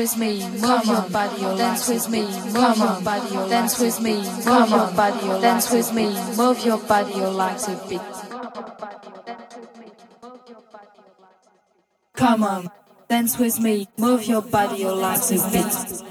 with me, move your body, dance with me, move your body, dance with me, move your body, dance with me, move your body, legs a bit. Come on, dance with me, move your body, your legs a bit.